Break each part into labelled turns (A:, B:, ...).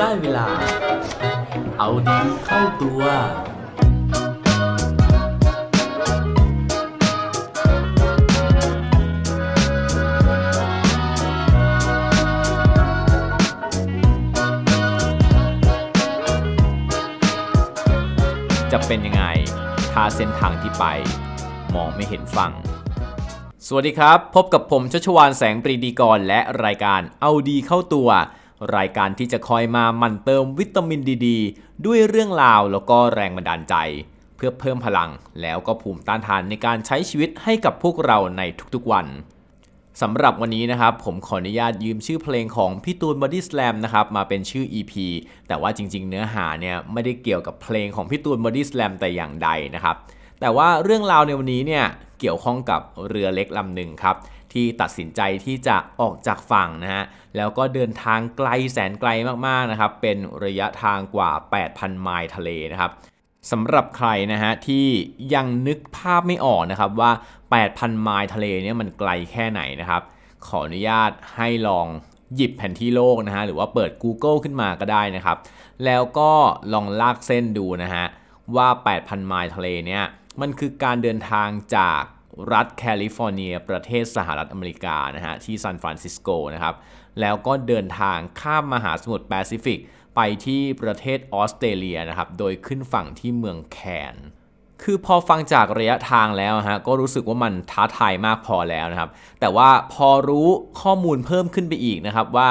A: ได้เวลา เอาดีเข้าตัว
B: จะเป็นยังไง ถ้าเส้นทางที่ไป มองไม่เห็นฝั่งสวัสดีครับ พบกับผมชัชวานแสงปรีดีกรและรายการเอาดีเข้าตัว รายการที่จะคอยมาหมั่นเติมวิตามินดีๆด้วยเรื่องราวแล้วก็แรงบันดาลใจ เพื่อเพิ่มพลังแล้วก็ภูมิต้านทานในการใช้ชีวิตให้กับพวกเราในทุกๆวันสำหรับวันนี้นะครับผมขออนุญาตยืมชื่อเพลงของพี่ตูนบอดี้สแลมนะครับมาเป็นชื่อ EP แต่ว่าจริง ๆ เนื้อหาเนี่ยไม่ได้เกี่ยวกับเพลงของพี่ตูนบอดี้สแลมแต่อย่างใดนะครับแต่ว่าเรื่องราวในวันนี้เนี่ยเกี่ยวข้องกับเรือเล็กลำหนึ่งครับ ที่ตัดสินใจที่จะออกจากฝั่งนะฮะแล้วก็เดินทางไกลแสนไกลมากๆนะครับเป็นระยะทางกว่า 8,000 ไมล์ทะเลนะครับสำหรับใครนะฮะที่ยังนึกภาพไม่ออกนะครับว่า 8,000 ไมล์ทะเลเนี่ยมันไกลแค่ไหนนะครับ ขออนุญาตให้ลองหยิบแผนที่โลกนะฮะหรือว่าเปิด Google ขึ้นมาก็ได้นะครับ แล้วก็ลองลากเส้นดูนะฮะว่า 8,000 ไมล์ทะเลเนี่ยมันคือการเดินทางจาก รัฐแคลิฟอร์เนีย ประเทศสหรัฐอเมริกานะฮะที่ซานฟรานซิสโกนะครับแล้วก็เดินทางข้ามมหาสมุทรแปซิฟิก ไปที่ประเทศออสเตรเลียนะครับโดยขึ้นฝั่งที่เมืองแคนส์คือพอฟังจากระยะทางแล้วฮะก็รู้สึกว่ามันท้าทายมากพอแล้วนะครับ แต่ว่าพอรู้ข้อมูลเพิ่มขึ้นไปอีกนะครับว่า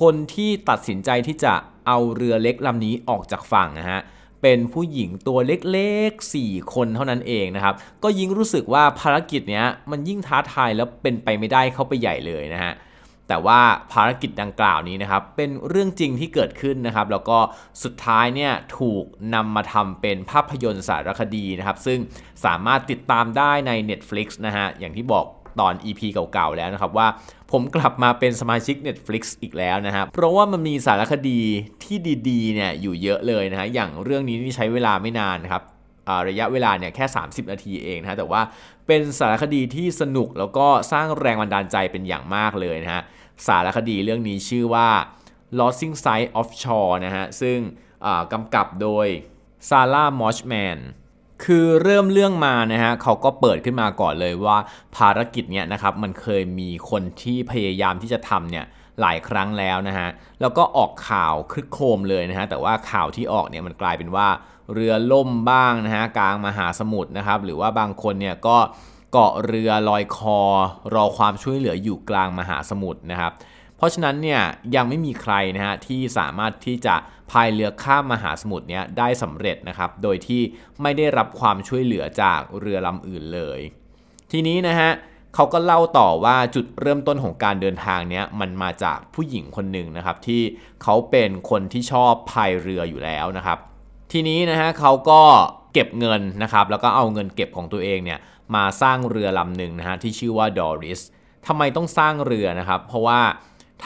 B: คนที่ตัดสินใจที่จะเอาเรือเล็กลำนี้ออกจากฝั่งนะฮะ เป็นผู้หญิงตัวเล็กๆ 4 คนเท่านั้นเองนะครับ ก็ยิ่งรู้สึกว่าภารกิจเนี้ยมันยิ่งท้าทายแล้วเป็นไปไม่ได้เข้าไปใหญ่เลยนะฮะแต่ว่าภารกิจดังกล่าวนี้นะครับเป็นเรื่องจริงที่เกิดขึ้นนะครับ แล้วก็สุดท้ายเนี่ยถูกนำมาทำเป็นภาพยนตร์สารคดีนะครับ ซึ่งสามารถติดตามได้ใน Netflix นะฮะอย่างที่บอก ตอน EP เก่าๆแล้วนะครับว่าผมกลับมาเป็นสมาชิก Netflix อีกแล้วนะครับ เพราะว่ามันมีสารคดีที่ดีๆเนี่ยอยู่เยอะเลยนะฮะอย่างเรื่องนี้นี่ใช้เวลาไม่นานนครับระยะเวลาเนี่ยแค่ 30 นาทีเองนะแต่ว่าเป็นสารคดีที่สนุกแล้วก็สร้างแรงบันดาลใจเป็นอย่างมากเลยนะฮะสารคดีเรื่องนี้ชื่อว่า Losing Sight of Shore นะฮะซึ่งกำกับโดยซาร่ามอชแมน คือเริ่มเรื่องมานะฮะเขาก็เปิดขึ้นมาก่อนเลยว่าภารกิจเนี่ยนะครับมันเคยมีคนที่พยายามที่จะทำเนี่ยหลายครั้งแล้วนะฮะแล้วก็ออกข่าวคลึกโครมเลยนะฮะแต่ว่าข่าวที่ออกเนี่ยมันกลายเป็นว่าเรือล่มบ้างนะฮะกลางมหาสมุทรนะครับหรือว่าบางคนเนี่ยก็เกาะเรือลอยคอ รอความช่วยเหลืออยู่กลางมหาสมุทรนะครับ ราะฉะนั้นเนี่ยยังไม่มีใครนะฮะที่สามารถที่จะพายเรือข้ามมหาสมุทรเนี้ยได้สำเร็จนะครับ โดยที่ไม่ได้รับความช่วยเหลือจากเรือลำอื่นเลย ทีนี้นะฮะเขาก็เล่าต่อว่าจุดเริ่มต้นของการเดินทางเนี้ยมันมาจากผู้หญิงคนหนึ่งนะครับ ที่เขาเป็นคนที่ชอบพายเรืออยู่แล้วนะครับ ทีนี้นะฮะเขาก็เก็บเงินนะครับ แล้วก็เอาเงินเก็บของตัวเองเนี่ยมาสร้างเรือลำหนึ่งนะฮะที่ชื่อว่าดอริสทำไมต้องสร้างเรือนะครับ เพราะว่า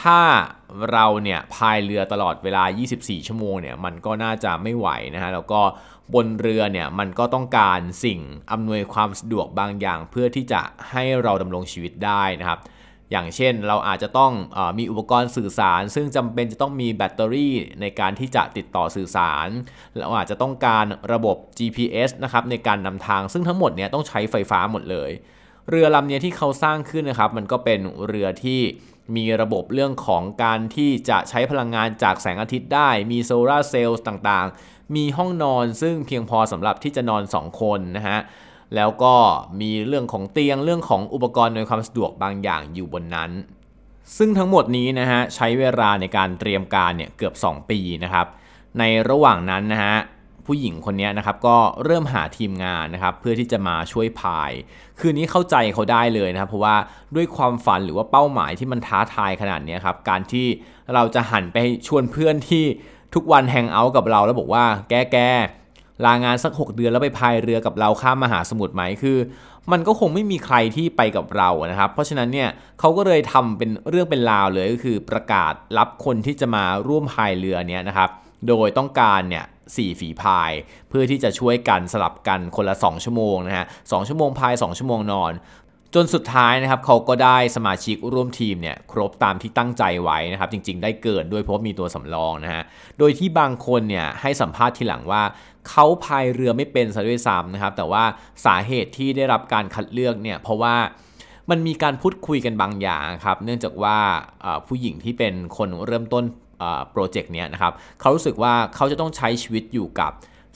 B: ถ้าเราเนี่ยพายเรือตลอดเวลา 24 ชั่วโมงเนี่ยมันก็น่าจะไม่ไหวนะฮะแล้วก็บนเรือเนี่ยมันก็ต้องการสิ่งอำนวยความสะดวกบางอย่าง เพื่อที่จะให้เราดำรงชีวิตได้นะครับ อย่างเช่นเราอาจจะต้องอมีอุปกรณ์สื่อสาร ซึ่งจำเป็นจะต้องมีแบตเตอรี่ในการที่จะติดต่อสื่อสาร เราอาจจะต้องการระบบ GPS นะครับในการนำทางซึ่งทั้งหมดเนี่ยต้องใช้ไฟฟ้าหมดเลย เรือลำนี้ที่เขาสร้างขึ้นนะครับ มันก็เป็นเรือที่มีระบบเรื่องของการที่จะใช้พลังงานจากแสงอาทิตย์ได้ มีโซลาร์เซลล์ต่างๆ มีห้องนอนซึ่งเพียงพอสำหรับที่จะนอน 2 คนนะฮะ แล้วก็มีเรื่องของเตียงเรื่องของอุปกรณ์ในความสะดวกบางอย่างอยู่บนนั้น ซึ่งทั้งหมดนี้นะฮะใช้เวลาในการเตรียมการเนี่ยเกือบ 2 ปีนะครับ ในระหว่างนั้นนะฮะ ผู้หญิงคนนี้นะครับก็เริ่มหาทีมงานนะครับเพื่อที่จะมาช่วยพาย คืนนี้เข้าใจเขาได้เลยนะครับ เพราะว่าด้วยความฝันหรือว่าเป้าหมายที่มันท้าทายขนาดนี้ครับการที่เราจะหันไปชวนเพื่อนที่ทุกวันแฮงเอาท์กับเราแล้วบอกว่าแก้แกลางานสัก 6 เดือนแล้วไปพายเรือกับเราข้ามมหาสมุทรไหมคือ มันก็คงไม่มีใครที่ไปกับเรานะครับ เพราะฉะนั้นเนี่ยเขาก็เลยทำเป็นเรื่องเป็นราวเลยก็คือประกาศรับคนที่จะมาร่วมพายเรือเนี้ยนะครับ โดยต้องการเนี่ย สี่ฝีพาย เพื่อที่จะช่วยกันสลับกันคนละ 2 ชั่วโมงนะฮะสชั่วโมงพาย 2 ชั่วโมงนอน จนสุดท้ายนะครับเขาก็ได้สมาชิกร่วมทีมเนี่ยครบตามที่ตั้งใจไว้นะครับจริง ๆ ได้เกินด้วยเพราะมีตัวสำรองนะฮะโดยที่บางคนเนี่ยให้สัมภาษณ์ทีหลังว่าเขาพายเรือไม่เป็นซะด้วยซ้ำนะครับแต่ว่าสาเหตุที่ได้รับการคัดเลือกเนี่ยเพราะว่ามันมีการพูดคุยกันบางอย่างครับ เนื่องจากว่าผู้หญิงที่เป็นคนเริ่มต้น โปรเจกต์เนี้ยนะครับเขารู้สึกว่าเขาจะต้องใช้ชีวิตอยู่กับ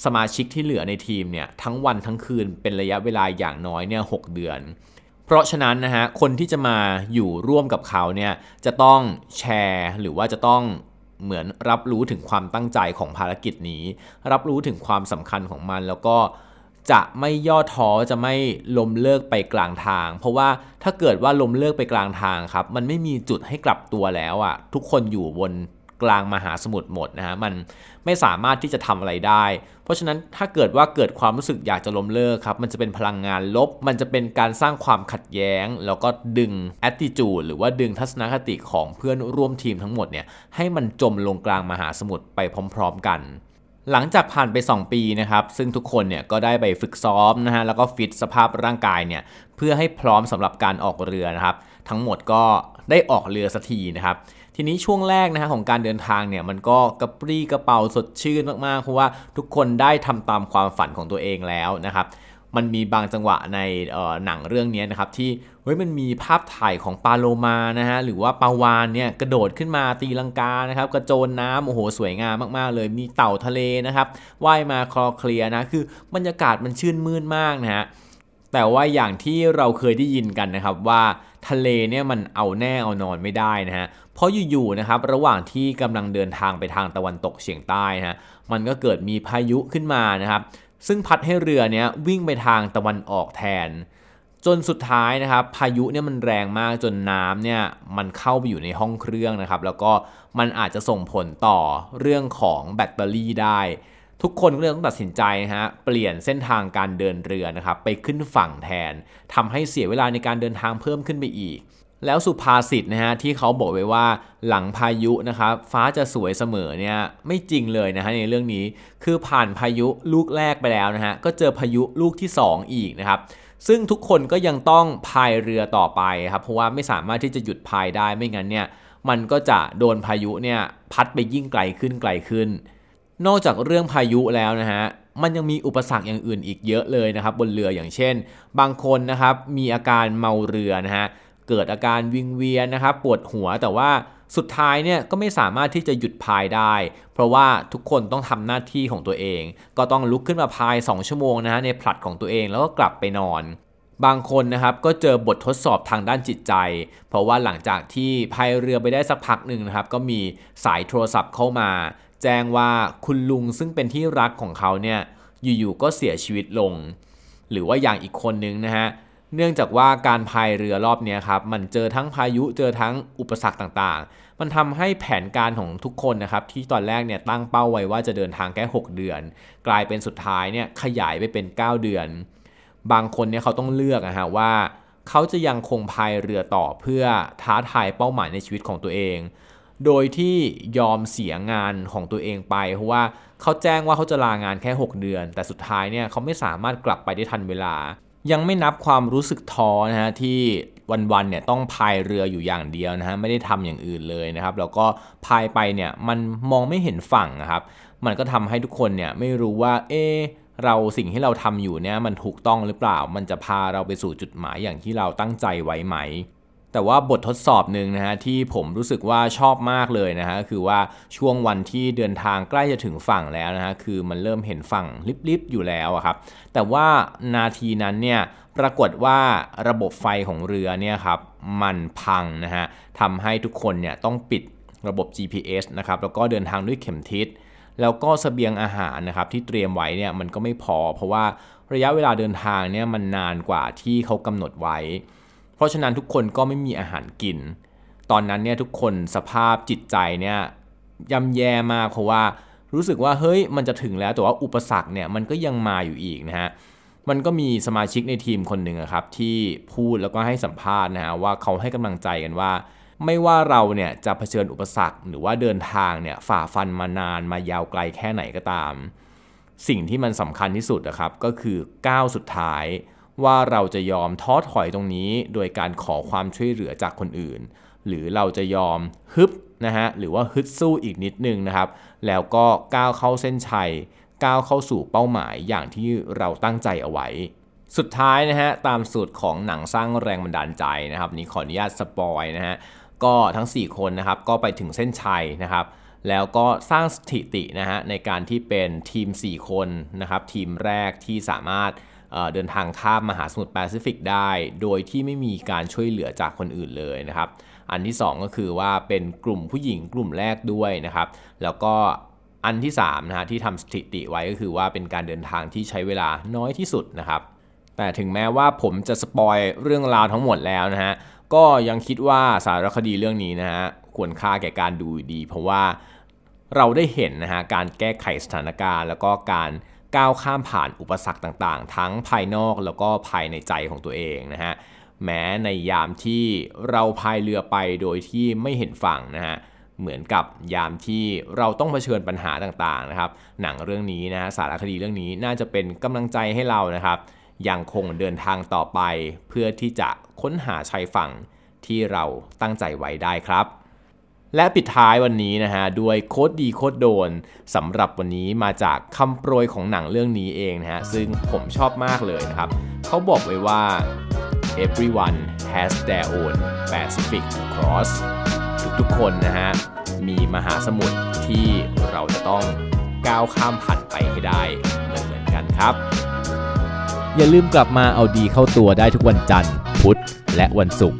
B: สมาชิกที่เหลือในทีมเนี่ยทั้งวันทั้งคืนเป็นระยะเวลาอย่างน้อยเนี่ยหเดือน เพราะฉะนั้นนะฮะคนที่จะมาอยู่ร่วมกับเขาเนี่ยจะต้องแชร์หรือว่าจะต้องเหมือนรับรู้ถึงความตั้งใจของภารกิจนี้ รับรู้ถึงความสำคัญของมันแล้วก็จะไม่ย่อท้อจะไม่ล้มเลิกไปกลางทาง เพราะว่าถ้าเกิดว่าล้มเลิกไปกลางทางครับ มันไม่มีจุดให้กลับตัวแล้วอะ่ะทุกคนอยู่บน กลางมหาสมุทรหมดนะฮะมันไม่สามารถที่จะทำอะไรได้ เพราะฉะนั้นถ้าเกิดว่าเกิดความรู้สึกอยากจะล้มเลิกครับ มันจะเป็นพลังงานลบ มันจะเป็นการสร้างความขัดแย้ง แล้วก็ดึง attitude หรือว่าดึงทัศนคติของเพื่อนร่วมทีมทั้งหมดเนี่ยให้มันจมลงกลางมหาสมุทรไปพร้อม ๆ กันหลังจากผ่านไป 2 ปีนะครับ ซึ่งทุกคนเนี่ยก็ได้ไปฝึกซ้อมนะฮะ แล้วก็ฟิตสภาพร่างกายเนี่ยเพื่อให้พร้อมสำหรับการออกเรือนะครับ ทั้งหมดก็ได้ออกเรือสักทีนะครับ ทีนี้ช่วงแรกนะฮะของการเดินทางเนี่ยมันก็กระปรี้กระเป๋าสดชื่นมากๆเพราะว่าทุกคนได้ทำตามความฝันของตัวเองแล้วนะครับมันมีบางจังหวะในหนังเรื่องนี้นะครับที่เฮ้ยมันมีภาพถ่ายของปาโลมานะฮะหรือว่าปาวานเนี่ยกระโดดขึ้นมาตีลังกานะครับกระโจนน้ำโอ้โหสวยงามมากๆ เลยมีเต่าทะเลนะครับว่ายมาคลอเคลียนะคือบรรยากาศมันชื่นมื่นมากนะฮะแต่ว่าอย่างที่เราเคยได้ยินกันนะครับว่า ทะเลเนี่ยมันเอาแน่เอานอนไม่ได้นะฮะ เพราะอยู่ๆนะครับระหว่างที่กำลังเดินทางไปทางตะวันตกเฉียงใต้นะฮะมันก็เกิดมีพายุขึ้นมานะครับซึ่งพัดให้เรือเนี้ยวิ่งไปทางตะวันออกแทน จนสุดท้ายนะครับพายุเนี่ยมันแรงมากจนน้ำเนี่ยมันเข้าไปอยู่ในห้องเครื่องนะครับ แล้วก็มันอาจจะส่งผลต่อเรื่องของแบตเตอรี่ได้ ทุกคนก็เลยต้องตัดสินใจฮะเปลี่ยนเส้นทางการเดินเรือนะครับไปขึ้นฝั่งแทนทำให้เสียเวลาในการเดินทางเพิ่มขึ้นไปอีก แล้วสุภาษิตนะฮะที่เขาบอกไว้ว่าหลังพายุนะครับฟ้าจะสวยเสมอเนี่ยไม่จริงเลยนะฮะในเรื่องนี้คือผ่านพายุลูกแรกไปแล้วนะฮะก็เจอพายุลูกที่ 2 อีกนะครับซึ่งทุกคนก็ยังต้องพายเรือต่อไปครับเพราะว่าไม่สามารถที่จะหยุดพายได้ไม่งั้นเนี่ยมันก็จะโดนพายุเนี่ยพัดไปยิ่งไกลขึ้นไกลขึ้นน นอกจากเรื่องพายุแล้วนะฮะมันยังมีอุปสรรคอย่างอื่นอีกเยอะเลยนะครับ บนเรืออย่างเช่น บางคนนะครับมีอาการเมาเรือนะฮะเกิดอาการวิงเวียนนะครับปวดหัวแต่ว่าสุดท้ายเนี่ยก็ไม่สามารถที่จะหยุดพายได้ เพราะว่าทุกคนต้องทำหน้าที่ของตัวเอง ก็ต้องลุกขึ้นมาพาย 2 ชั่วโมงนะฮะในผลัดของตัวเองแล้วก็กลับไปนอน บางคนนะครับก็เจอบททดสอบทางด้านจิตใจ เพราะว่าหลังจากที่พายเรือไปได้สักพักหนึ่งนะครับก็มีสายโทรศัพท์เข้ามา แจ้งว่าคุณลุงซึ่งเป็นที่รักของเขาเนี่ยอยู่ๆก็เสียชีวิตลง หรือว่าอย่างอีกคนนึงนะฮะเนื่องจากว่าการพายเรือรอบนี้ครับมันเจอทั้งพายุเจอทั้งอุปสรรคต่างๆ มันทำให้แผนการของทุกคนนะครับที่ตอนแรกเนี่ยตั้งเป้าไว้ว่าจะเดินทางแค่ 6 เดือน กลายเป็นสุดท้ายเนี่ยขยายไปเป็น 9 เดือน บางคนเนี่ยเขาต้องเลือกนะฮะว่า เขาจะยังคงพายเรือต่อเพื่อท้าทายเป้าหมายในชีวิตของตัวเอง โดยที่ยอมเสียงานของตัวเองไป เพราะว่าเขาแจ้งว่าเขาจะลางานแค่ 6 เดือน แต่สุดท้ายเนี่ยเขาไม่สามารถกลับไปได้ทันเวลา ยังไม่นับความรู้สึกท้อนะฮะที่วันๆเนี่ยต้องพายเรืออยู่อย่างเดียวนะฮะไม่ได้ทำอย่างอื่นเลยนะครับ แล้วก็พายไปเนี่ยมันมองไม่เห็นฝั่งนะครับมันก็ทำให้ทุกคนเนี่ยไม่รู้ว่าเอเราสิ่งที่เราทำอยู่เนี่ยมันถูกต้องหรือเปล่า มันจะพาเราไปสู่จุดหมายอย่างที่เราตั้งใจไว้ไหม แต่ว่าบททดสอบหนึ่งนะฮะที่ผมรู้สึกว่าชอบมากเลยนะฮะคือว่าช่วงวันที่เดินทางใกล้จะถึงฝั่งแล้วนะฮะคือมันเริ่มเห็นฝั่งลิบๆอยู่แล้วครับแต่ว่านาทีนั้นเนี่ยปรากฏว่าระบบไฟของเรือเนี่ยครับมันพังนะฮะทำให้ทุกคนเนี่ยต้องปิดระบบ GPS นะครับแล้วก็เดินทางด้วยเข็มทิศแล้วก็สเสบียงอาหารนะครับที่เตรียมไว้เนี่ยมันก็ไม่พอ เพราะว่าระยะเวลาเดินทางเนี่ยมันนานกว่าที่เขากำหนดไว้ ราะฉะนั้นทุกคนก็ไม่มีอาหารกิน ตอนนั้นเนี่ยทุกคนสภาพจิตใจเนี่ยย่ำแย่มากเพราะว่ารู้สึกว่าเฮ้ยมันจะถึงแล้วแต่ว่าอุปสรรคเนี่ยมันก็ยังมาอยู่อีกนะฮะมันก็มีสมาชิกในทีมคนหนึ่งครับที่พูดแล้วก็ให้สัมภาษณ์นะฮะว่าเขาให้กำลังใจกันว่า ไม่ว่าเราเนี่ยจะเผชิญอุปสรรค หรือว่าเดินทางเนี่ยฝ่าฟันมานานมายาวไกลแค่ไหนก็ตาม สิ่งที่มันสำคัญที่สุดนะครับก็คือก้าวสุดท้าย ว่าเราจะยอมท้อถอยตรงนี้ โดยการขอความช่วยเหลือจากคนอื่น หรือเราจะยอมฮึบนะฮะหรือว่าฮึดสู้อีกนิดนึงนะครับ แล้วก็ก้าวเข้าเส้นชัย ก้าวเข้าสู่เป้าหมายอย่างที่เราตั้งใจเอาไว้ สุดท้ายนะฮะตามสูตรของหนังสร้างแรงบันดาลใจนะครับนี่ขออนุญาตสปอยนะฮะก็ทั้ง 4 คนนะครับก็ไปถึงเส้นชัยนะครับ แล้วก็สร้างสถิตินะฮะในการที่เป็นทีม 4 คนนะครับทีมแรกที่สามารถ เดินทางข้ามมหาสมุทรแปซิฟิกได้ โดยที่ไม่มีการช่วยเหลือจากคนอื่นเลยนะครับ อันที่ 2 ก็คือว่าเป็นกลุ่มผู้หญิงกลุ่มแรกด้วยนะครับ แล้วก็อันที่3นะฮะที่ทำสถิติไว้ก็คือว่าเป็นการเดินทางที่ใช้เวลาน้อยที่สุดนะครับแต่ถึงแม้ว่าผมจะสปอยเรื่องราวทั้งหมดแล้วนะฮะก็ยังคิดว่าสารคดีเรื่องนี้นะฮะควรค่าแก่การดูดี เพราะว่าเราได้เห็นนะฮะการแก้ไขสถานการณ์ แล้วก็การ ก้าวข้ามผ่านอุปสรรคต่างๆ ทั้งภายนอกแล้วก็ภายในใจของตัวเองนะฮะแม้ในยามที่เราพายเรือไปโดยที่ไม่เห็นฝั่งนะฮะเหมือนกับยามที่เราต้องเผชิญปัญหาต่างๆนะครับ หนังเรื่องนี้นะฮะสารคดีเรื่องนี้น่าจะเป็นกำลังใจให้เรานะครับ ยังคงเดินทางต่อไป เพื่อที่จะค้นหาชายฝั่งที่เราตั้งใจไว้ได้ครับ และปิดท้ายวันนี้นะฮะด้วยโคดดีโคดโดนสำหรับวันนี้มาจากคำโปรยของหนังเรื่องนี้เองนะฮะซึ่งผมชอบมากเลยนะครับ เขาบอกไว้ว่า everyone has their own Pacific cross ทุกๆคนนะฮะมีมหาสมุทรที่เราจะต้องก้าวข้ามผ่านไปให้ได้เหมือนกันครับ อย่าลืมกลับมาเอาดีเข้าตัวได้ทุกวันจันทร์ พุธและวันศุกร์